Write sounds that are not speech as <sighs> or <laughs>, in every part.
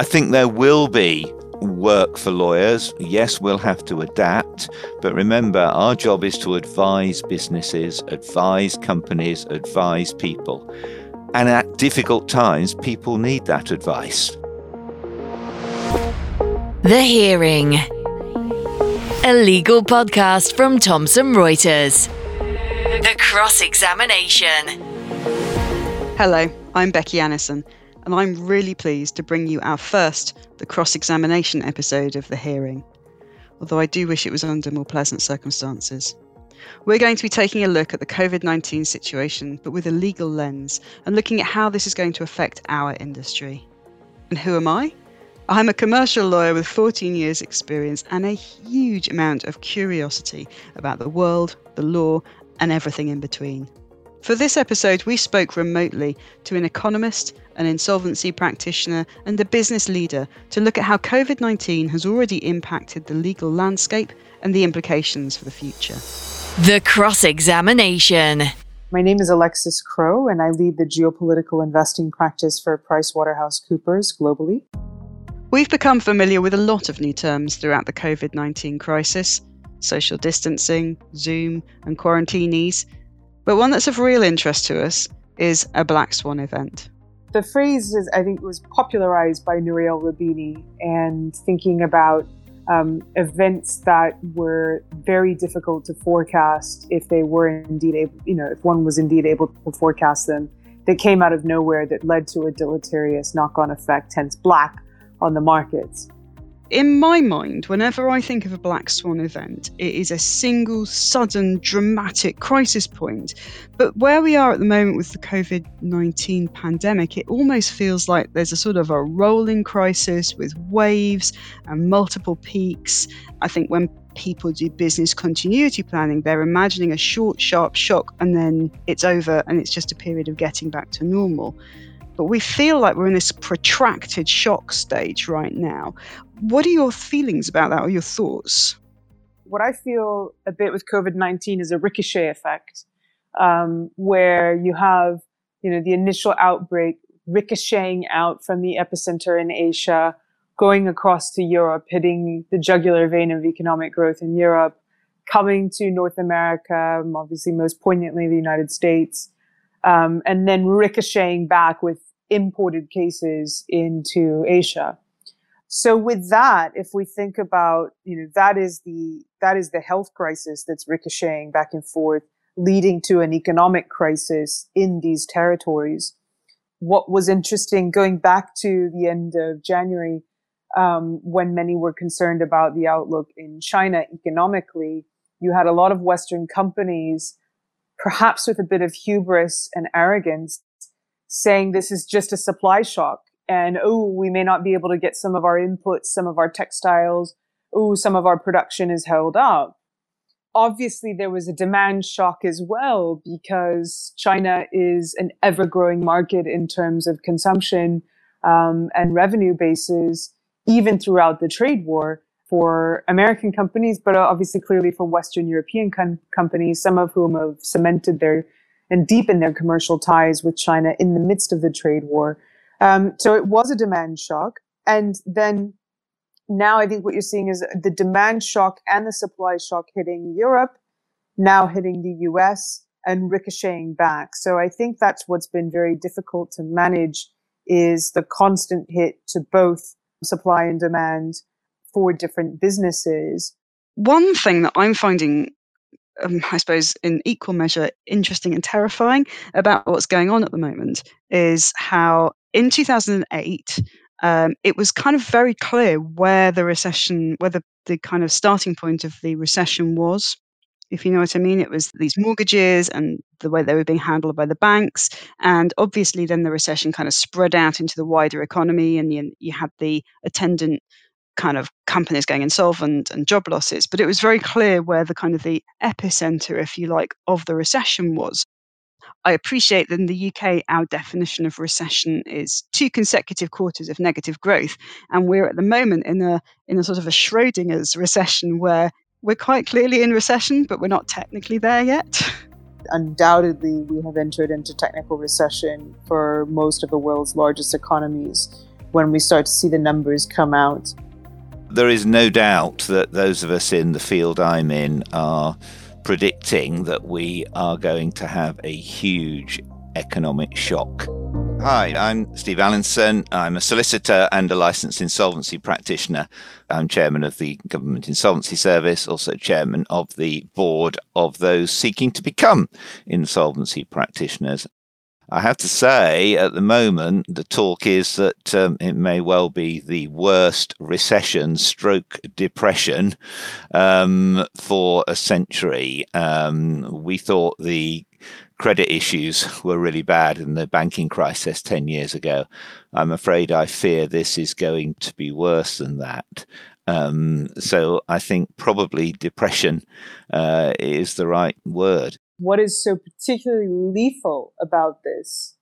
I think there will be work for lawyers. Yes, we'll have to adapt. But remember, our job is to advise businesses, advise companies, advise people. And at difficult times, people need that advice. The Hearing, a legal podcast from Thomson Reuters. The Cross Examination. Hello, I'm Becky Annison, and I'm really pleased to bring you our first The Cross Examination episode of The Hearing, although I do wish it was under more pleasant circumstances. We're going to be taking a look at the COVID 19 situation, but with a legal lens, and looking at how this is going to affect our industry. And who am I? I'm a commercial lawyer with 14 years' experience and a huge amount of curiosity about the world, the law, and everything in between. For this episode, we spoke remotely to an economist, an insolvency practitioner, and a business leader to look at how COVID 19 has already impacted the legal landscape and the implications for the future. The Cross Examination. My name is Alexis Crow, and I lead the geopolitical investing practice for PricewaterhouseCoopers globally. We've become familiar with a lot of new terms throughout the COVID 19 crisis social distancing, Zoom, and quarantinis. But one that's of real interest to us is a Black Swan event. The phrase is, I think, was popularized by Nouriel Roubini and thinking about um, events that were very difficult to forecast if they were indeed able, you know, if one was indeed able to forecast them, that came out of nowhere that led to a deleterious knock on effect, hence black on the markets. In my mind, whenever I think of a Black Swan event, it is a single, sudden, dramatic crisis point. But where we are at the moment with the COVID 19 pandemic, it almost feels like there's a sort of a rolling crisis with waves and multiple peaks. I think when people do business continuity planning, they're imagining a short, sharp shock and then it's over and it's just a period of getting back to normal but we feel like we're in this protracted shock stage right now. What are your feelings about that or your thoughts? What I feel a bit with COVID 19 is a ricochet effect, um, where you have you know, the initial outbreak ricocheting out from the epicenter in Asia, going across to Europe, hitting the jugular vein of economic growth in Europe, coming to North America, obviously most poignantly the United States, um, and then ricocheting back with imported cases into Asia. So with that, if we think about, you know, that is the, that is the health crisis that's ricocheting back and forth, leading to an economic crisis in these territories. What was interesting going back to the end of January, um, when many were concerned about the outlook in China economically, you had a lot of Western companies, perhaps with a bit of hubris and arrogance, saying this is just a supply shock and oh we may not be able to get some of our inputs some of our textiles. Oh some of our production is held up. Obviously there was a demand shock as well because china is an ever growing market in terms of consumption um, and revenue bases even throughout the trade war for american companies but obviously clearly for western european com- companies some of whom have cemented their and deepen their commercial ties with China in the midst of the trade war. Um, so it was a demand shock. And then now I think what you're seeing is the demand shock and the supply shock hitting Europe, now hitting the US and ricocheting back. So I think that's what's been very difficult to manage is the constant hit to both supply and demand for different businesses. One thing that I'm finding um, I suppose, in equal measure, interesting and terrifying about what's going on at the moment is how in 2008, um, it was kind of very clear where the recession, where the, the kind of starting point of the recession was. If you know what I mean, it was these mortgages and the way they were being handled by the banks. And obviously, then the recession kind of spread out into the wider economy, and you, you had the attendant kind of companies going insolvent and job losses, but it was very clear where the kind of the epicenter, if you like, of the recession was. I appreciate that in the UK, our definition of recession is two consecutive quarters of negative growth, and we're at the moment in a in a sort of a Schrodinger's recession where we're quite clearly in recession, but we're not technically there yet. <laughs> Undoubtedly, we have entered into technical recession for most of the world's largest economies when we start to see the numbers come out. There is no doubt that those of us in the field I'm in are predicting that we are going to have a huge economic shock. Hi, I'm Steve Allinson. I'm a solicitor and a licensed insolvency practitioner. I'm chairman of the Government Insolvency Service, also chairman of the board of those seeking to become insolvency practitioners. I have to say, at the moment, the talk is that um, it may well be the worst recession stroke depression um, for a century. Um, we thought the credit issues were really bad in the banking crisis 10 years ago. I'm afraid I fear this is going to be worse than that. Um, so I think probably depression uh, is the right word what is so particularly lethal about this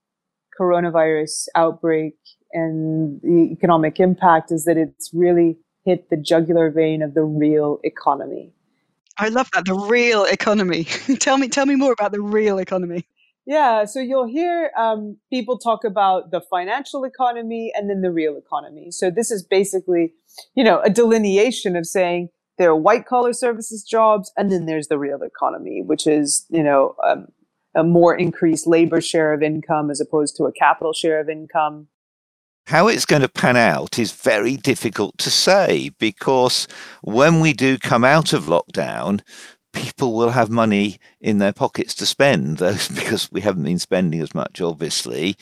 coronavirus outbreak and the economic impact is that it's really hit the jugular vein of the real economy. I love that the real economy. <laughs> tell me, tell me more about the real economy. Yeah, so you'll hear um, people talk about the financial economy and then the real economy. So this is basically, you know, a delineation of saying there are white collar services jobs, and then there's the real economy, which is you know um, a more increased labor share of income as opposed to a capital share of income. How it's going to pan out is very difficult to say because when we do come out of lockdown, people will have money in their pockets to spend, <laughs> because we haven't been spending as much, obviously.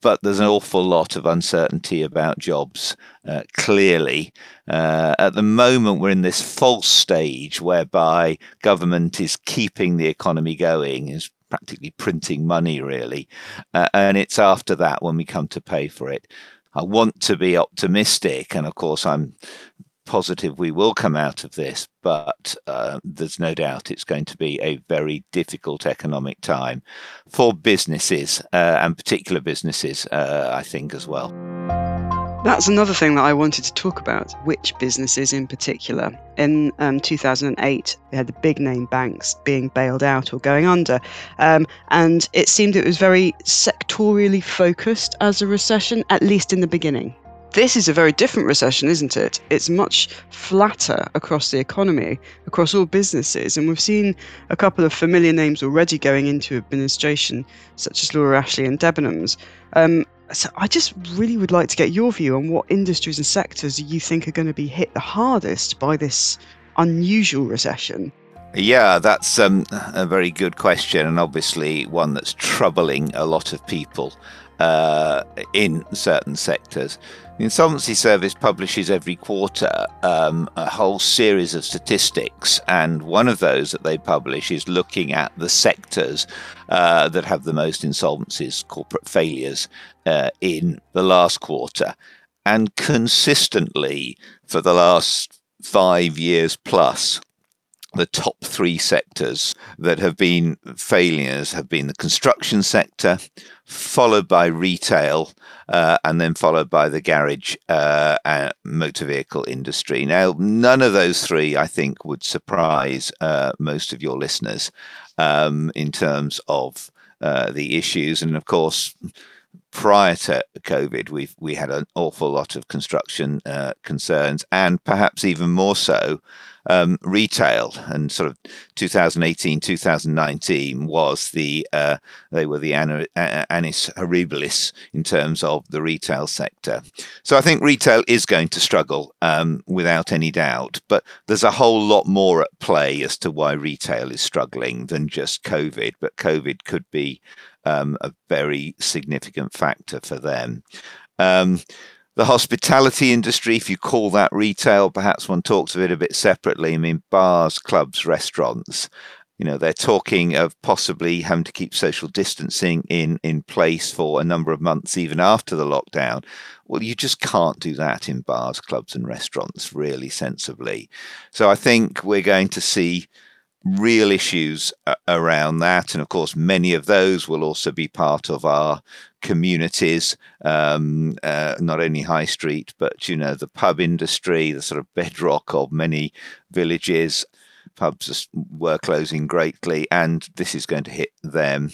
But there's an awful lot of uncertainty about jobs, uh, clearly. Uh, at the moment, we're in this false stage whereby government is keeping the economy going, is practically printing money, really. Uh, and it's after that when we come to pay for it. I want to be optimistic, and of course, I'm positive we will come out of this, but uh, there's no doubt it's going to be a very difficult economic time for businesses uh, and particular businesses, uh, I think, as well. That's another thing that I wanted to talk about, which businesses in particular. In um, 2008, we had the big name banks being bailed out or going under. Um, and it seemed it was very sectorially focused as a recession, at least in the beginning. This is a very different recession, isn't it? It's much flatter across the economy, across all businesses. And we've seen a couple of familiar names already going into administration, such as Laura Ashley and Debenhams. Um, so I just really would like to get your view on what industries and sectors you think are going to be hit the hardest by this unusual recession. Yeah, that's um, a very good question, and obviously one that's troubling a lot of people uh, in certain sectors. The Insolvency Service publishes every quarter um, a whole series of statistics, and one of those that they publish is looking at the sectors uh, that have the most insolvencies, corporate failures, uh, in the last quarter. And consistently, for the last five years plus, the top three sectors that have been failures have been the construction sector, followed by retail, uh, and then followed by the garage uh, and motor vehicle industry. Now, none of those three, I think, would surprise uh, most of your listeners um, in terms of uh, the issues. And of course, prior to COVID, we we had an awful lot of construction uh, concerns, and perhaps even more so um, retail. And sort of 2018 2019 was the uh, they were the annus horribilis in terms of the retail sector. So i think retail is going to struggle um, without any doubt. But there's a whole lot more at play as to why retail is struggling than just covid. But covid could be um, a very significant factor for them. Um, the hospitality industry, if you call that retail, perhaps one talks of it a bit separately. I mean, bars, clubs, restaurants. You know, they're talking of possibly having to keep social distancing in, in place for a number of months, even after the lockdown. Well, you just can't do that in bars, clubs, and restaurants really sensibly. So I think we're going to see real issues uh, around that. And of course, many of those will also be part of our communities, um, uh, not only high street, but, you know, the pub industry, the sort of bedrock of many villages. Pubs were closing greatly, and this is going to hit them.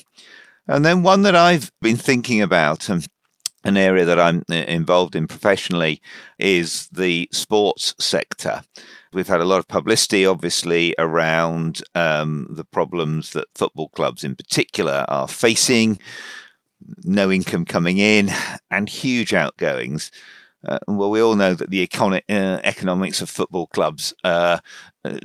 And then one that I've been thinking about, and an area that I'm uh, involved in professionally is the sports sector. We've had a lot of publicity, obviously, around um, the problems that football clubs in particular are facing no income coming in and huge outgoings. Uh, well, we all know that the econ- uh, economics of football clubs uh, uh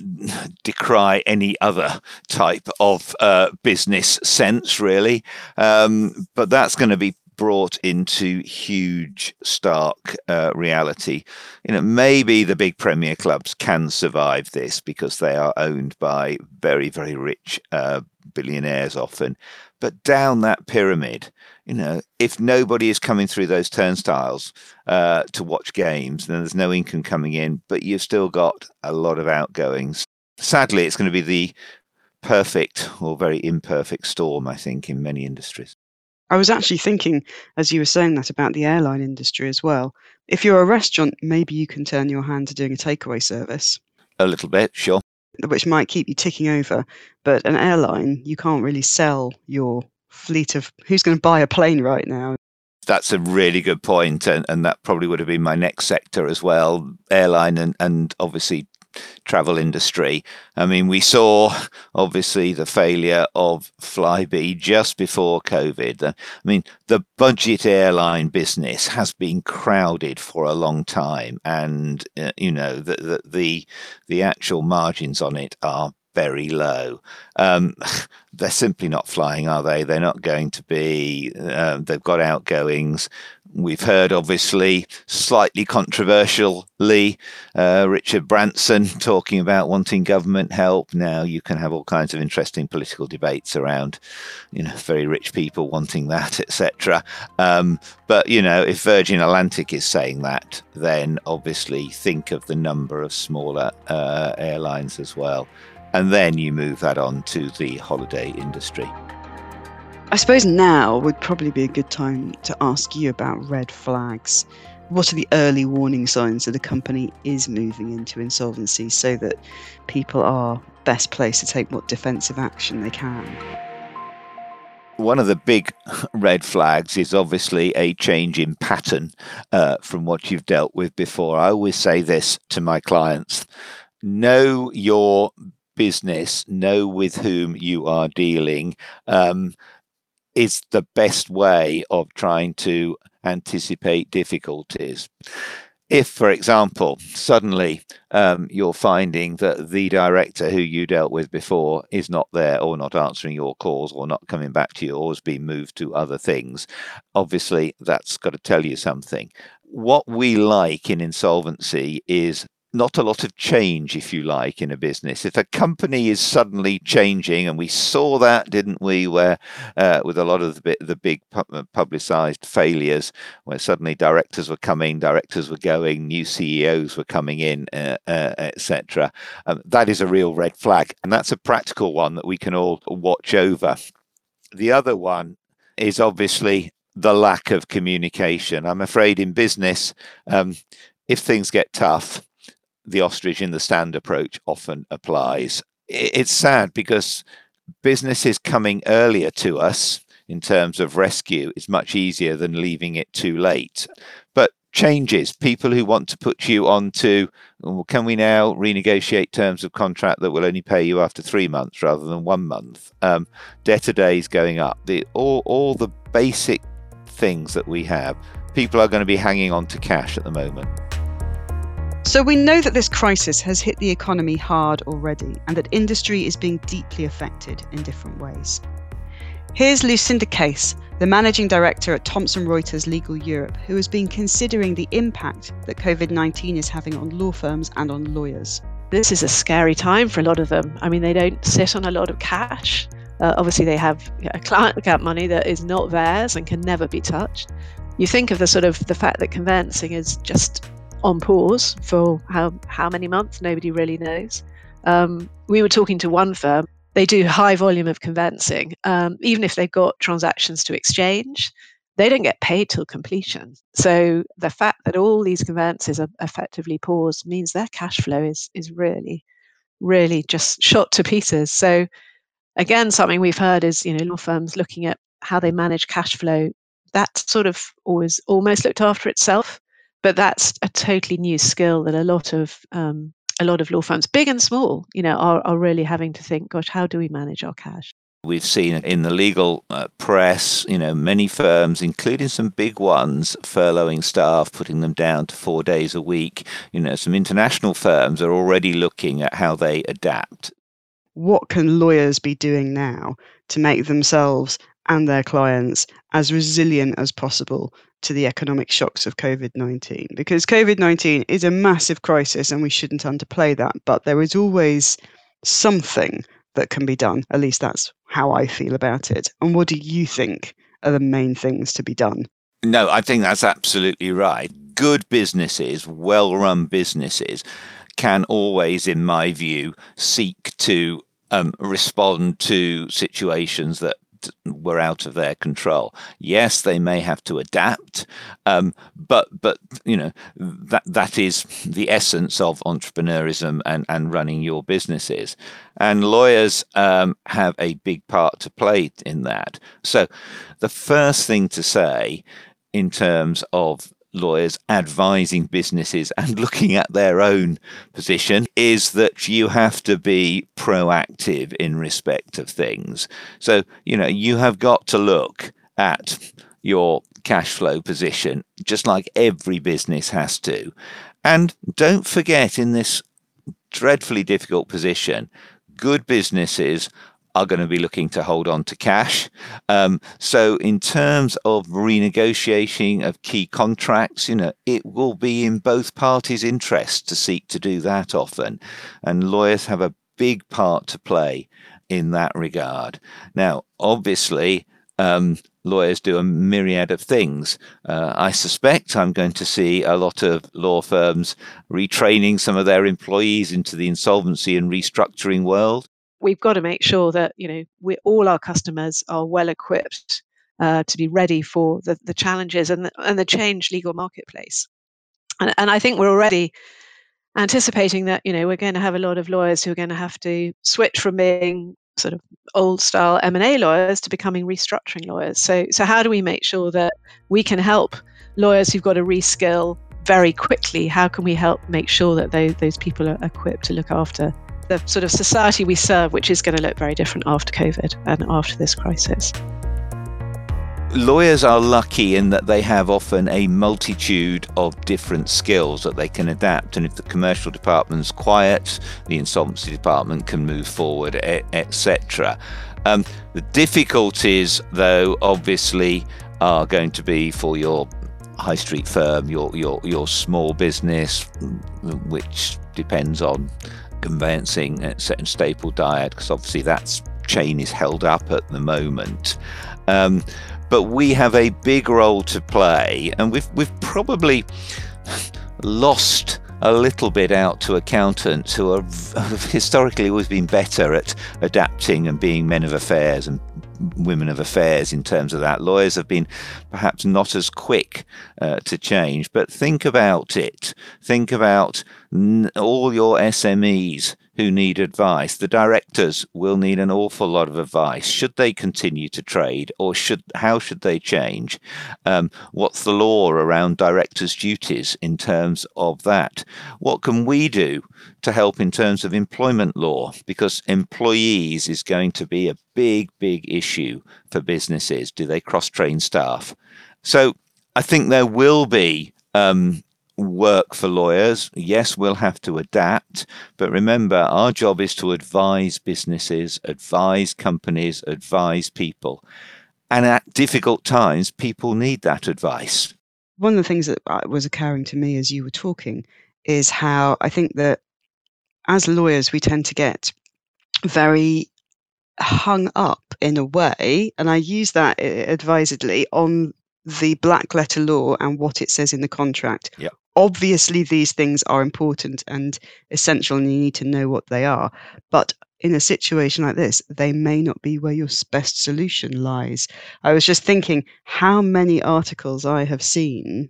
decry any other type of uh, business sense, really. Um, but that's going to be brought into huge, stark uh, reality. You know, maybe the big Premier clubs can survive this because they are owned by very, very rich billionaires often. But down that pyramid, you know, if nobody is coming through those turnstiles uh, to watch games, then there's no income coming in, but you've still got a lot of outgoings. Sadly, it's going to be the perfect or very imperfect storm, I think, in many industries. I was actually thinking, as you were saying that, about the airline industry as well. If you're a restaurant, maybe you can turn your hand to doing a takeaway service. A little bit, sure. Which might keep you ticking over. But an airline, you can't really sell your fleet of who's going to buy a plane right now that's a really good point and, and that probably would have been my next sector as well airline and, and obviously travel industry i mean we saw obviously the failure of flybe just before covid i mean the budget airline business has been crowded for a long time and uh, you know the, the the the actual margins on it are very low. Um, <sighs> they're simply not flying, are they? They're not going to be. Uh, they've got outgoings. We've heard, obviously, slightly controversially, uh, Richard Branson talking about wanting government help. Now you can have all kinds of interesting political debates around, you know, very rich people wanting that, etc. Um, but you know, if Virgin Atlantic is saying that, then obviously think of the number of smaller uh, airlines as well and then you move that on to the holiday industry. I suppose now would probably be a good time to ask you about red flags. What are the early warning signs that a company is moving into insolvency so that people are best placed to take what defensive action they can? One of the big <laughs> red flags is obviously a change in pattern uh, from what you've dealt with before. I always say this to my clients know your business, know with whom you are dealing, um, is the best way of trying to anticipate difficulties. If, for example, suddenly um, you're finding that the director who you dealt with before is not there or not answering your calls or not coming back to you or has been moved to other things, obviously that's got to tell you something. What we like in insolvency is not a lot of change, if you like, in a business. If a company is suddenly changing, and we saw that, didn't we, where uh, with a lot of the, the big uh, publicized failures, where suddenly directors were coming, directors were going, new CEOs were coming in, uh, uh, etc. Um, that is a real red flag, and that's a practical one that we can all watch over. The other one is obviously the lack of communication. I'm afraid in business, um, if things get tough, the ostrich in the stand approach often applies. It's sad because businesses coming earlier to us in terms of rescue is much easier than leaving it too late. But changes, people who want to put you on to, well, can we now renegotiate terms of contract that will only pay you after three months rather than one month? Um, debtor days going up, the, all, all the basic things that we have, people are going to be hanging on to cash at the moment. So we know that this crisis has hit the economy hard already and that industry is being deeply affected in different ways. Here's Lucinda Case, the managing director at Thomson Reuters Legal Europe, who has been considering the impact that COVID 19 is having on law firms and on lawyers. This is a scary time for a lot of them. I mean, they don't sit on a lot of cash. Uh, obviously, they have a client account money that is not theirs and can never be touched. You think of the sort of the fact that conveyancing is just on pause for how, how many months, nobody really knows. Um, we were talking to one firm, they do high volume of conveyancing. Um, even if they've got transactions to exchange, they don't get paid till completion. So the fact that all these conveyances are effectively paused means their cash flow is is really, really just shot to pieces. So again, something we've heard is you know law firms looking at how they manage cash flow that sort of always almost looked after itself. But that's a totally new skill that a lot of um, a lot of law firms, big and small, you know, are, are really having to think, gosh, how do we manage our cash? We've seen in the legal uh, press, you know, many firms, including some big ones, furloughing staff, putting them down to four days a week. You know, some international firms are already looking at how they adapt. What can lawyers be doing now to make themselves and their clients as resilient as possible to the economic shocks of COVID 19 because COVID 19 is a massive crisis and we shouldn't underplay that. But there is always something that can be done. At least that's how I feel about it. And what do you think are the main things to be done? No, I think that's absolutely right. Good businesses, well run businesses, can always, in my view, seek to um, respond to situations that were out of their control. Yes, they may have to adapt, um, but but you know that that is the essence of entrepreneurism and and running your businesses. And lawyers um, have a big part to play in that. So, the first thing to say in terms of lawyers advising businesses and looking at their own position is that you have to be proactive in respect of things. So, you know, you have got to look at your cash flow position, just like every business has to. And don't forget, in this dreadfully difficult position, good businesses are going to be looking to hold on to cash. Um, so, in terms of renegotiating of key contracts, you know, it will be in both parties' interest to seek to do that often, and lawyers have a big part to play in that regard. Now, obviously. Um, lawyers do a myriad of things. Uh, I suspect I'm going to see a lot of law firms retraining some of their employees into the insolvency and restructuring world we've got to make sure that you know we all our customers are well equipped uh, to be ready for the, the challenges and the, and the changed legal marketplace. And, and I think we're already anticipating that you know we're going to have a lot of lawyers who are going to have to switch from being sort of old style M&A lawyers to becoming restructuring lawyers. So so how do we make sure that we can help lawyers who've got to reskill very quickly? How can we help make sure that those people are equipped to look after the sort of society we serve, which is going to look very different after COVID and after this crisis. Lawyers are lucky in that they have often a multitude of different skills that they can adapt. And if the commercial department's quiet, the insolvency department can move forward, etc. Um, the difficulties, though, obviously, are going to be for your high street firm, your your your small business, which depends on conveyancing and Staple Diet, because obviously that chain is held up at the moment. Um, but we have a big role to play, and we've we've probably lost a little bit out to accountants who are have <laughs> historically always been better at adapting and being men of affairs and women of affairs in terms of that. Lawyers have been perhaps not as quick uh, to change, but think about it. Think about all your SMEs who need advice. The directors will need an awful lot of advice. Should they continue to trade, or should how should they change? Um, what's the law around directors' duties in terms of that? What can we do to help in terms of employment law? Because employees is going to be a big, big issue for businesses. Do they cross train staff? So I think there will be um, work for lawyers. Yes, we'll have to adapt, but remember, our job is to advise businesses, advise companies, advise people. And at difficult times, people need that advice. One of the things that uh, was occurring to me as you were talking is how I think that as lawyers, we tend to get very hung up in a way, and I use that advisedly, on the black letter law and what it says in the contract. Yep obviously these things are important and essential and you need to know what they are but in a situation like this they may not be where your best solution lies i was just thinking how many articles i have seen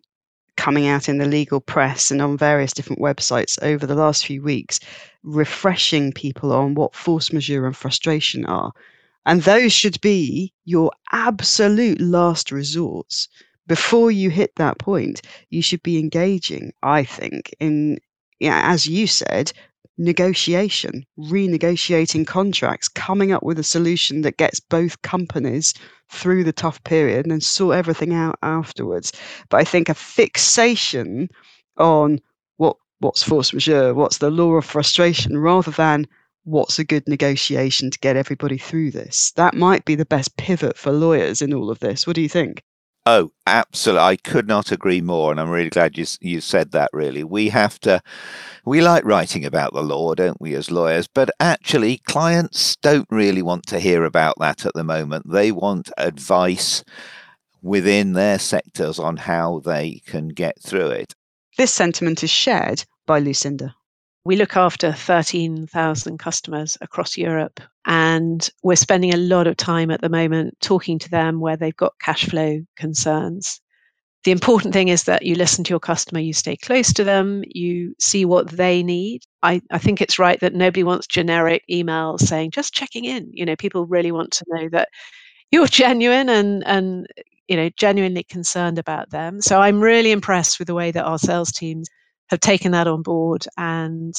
coming out in the legal press and on various different websites over the last few weeks refreshing people on what force majeure and frustration are And those should be your absolute last resorts. Before you hit that point, you should be engaging, I think, in, as you said, negotiation, renegotiating contracts, coming up with a solution that gets both companies through the tough period and then sort everything out afterwards. But I think a fixation on what what's force majeure, what's the law of frustration, rather than what's a good negotiation to get everybody through this. That might be the best pivot for lawyers in all of this. What do you think? Oh, absolutely. I could not agree more. And I'm really glad you, you said that, really. We have to, we like writing about the law, don't we, as lawyers? But actually, clients don't really want to hear about that at the moment. They want advice within their sectors on how they can get through it. This sentiment is shared by Lucinda. We look after 13,000 customers across Europe, and we're spending a lot of time at the moment talking to them where they've got cash flow concerns. The important thing is that you listen to your customer, you stay close to them, you see what they need. I, I think it's right that nobody wants generic emails saying, just checking in. You know, people really want to know that you're <laughs> genuine and, and you know, genuinely concerned about them. So I'm really impressed with the way that our sales teams have taken that on board and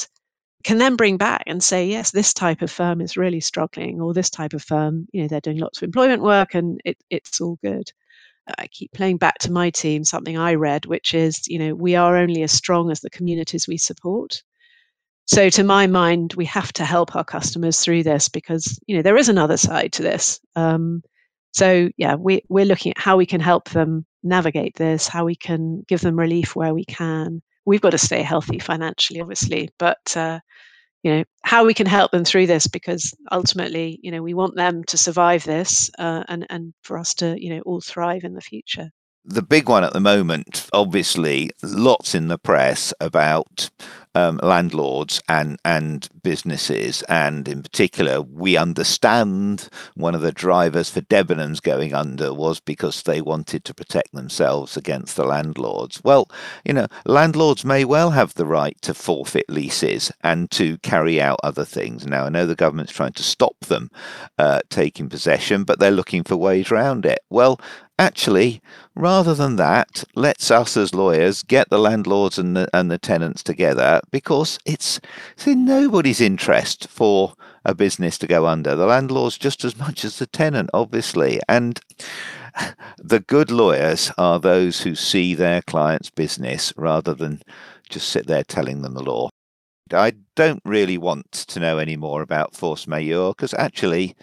can then bring back and say, yes, this type of firm is really struggling, or this type of firm, you know, they're doing lots of employment work and it, it's all good. I keep playing back to my team something I read, which is, you know, we are only as strong as the communities we support. So, to my mind, we have to help our customers through this because, you know, there is another side to this. Um, so, yeah, we, we're looking at how we can help them navigate this, how we can give them relief where we can, we've got to stay healthy financially, obviously, but uh, you know how we can help them through this because ultimately, you know, we want them to survive this uh, and and for us to you know all thrive in the future. The big one at the moment, obviously, lots in the press about um, landlords and and businesses, and in particular, we understand one of the drivers for Debenhams going under was because they wanted to protect themselves against the landlords. Well, you know, landlords may well have the right to forfeit leases and to carry out other things. Now, I know the government's trying to stop them uh, taking possession, but they're looking for ways around it. Well, actually, rather than that, let's us as lawyers get the landlords and the, and the tenants together because it's, it's in nobody's interest for a business to go under. The landlord's just as much as the tenant, obviously. And the good lawyers are those who see their client's business rather than just sit there telling them the law. I don't really want to know any more about force majeure because actually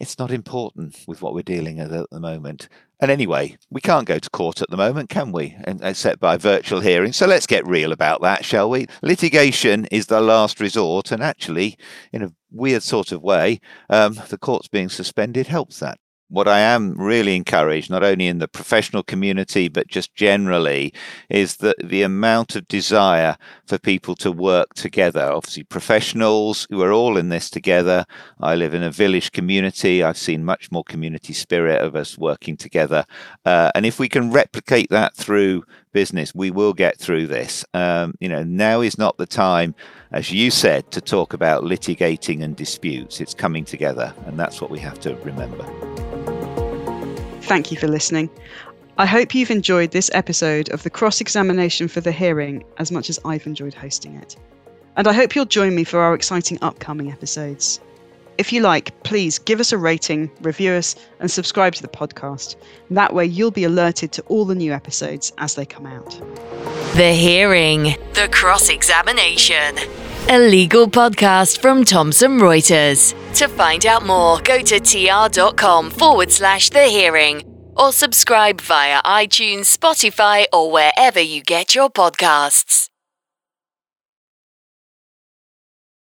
it's not important with what we're dealing with at the moment. And anyway, we can't go to court at the moment, can we? Except by virtual hearing. So let's get real about that, shall we? Litigation is the last resort, and actually, in a weird sort of way, um, the courts being suspended helps that what I am really encouraged, not only in the professional community, but just generally, is that the amount of desire for people to work together. Obviously, professionals who are all in this together. I live in a village community. I've seen much more community spirit of us working together. Uh, and if we can replicate that through business, we will get through this. Um, you know, now is not the time, as you said, to talk about litigating and disputes. It's coming together, and that's what we have to remember. Thank you for listening. I hope you've enjoyed this episode of the cross examination for the hearing as much as I've enjoyed hosting it. And I hope you'll join me for our exciting upcoming episodes. If you like, please give us a rating, review us, and subscribe to the podcast. That way, you'll be alerted to all the new episodes as they come out. The Hearing, The Cross Examination, a legal podcast from Thomson Reuters. To find out more, go to tr.com forward slash The Hearing or subscribe via iTunes, Spotify, or wherever you get your podcasts.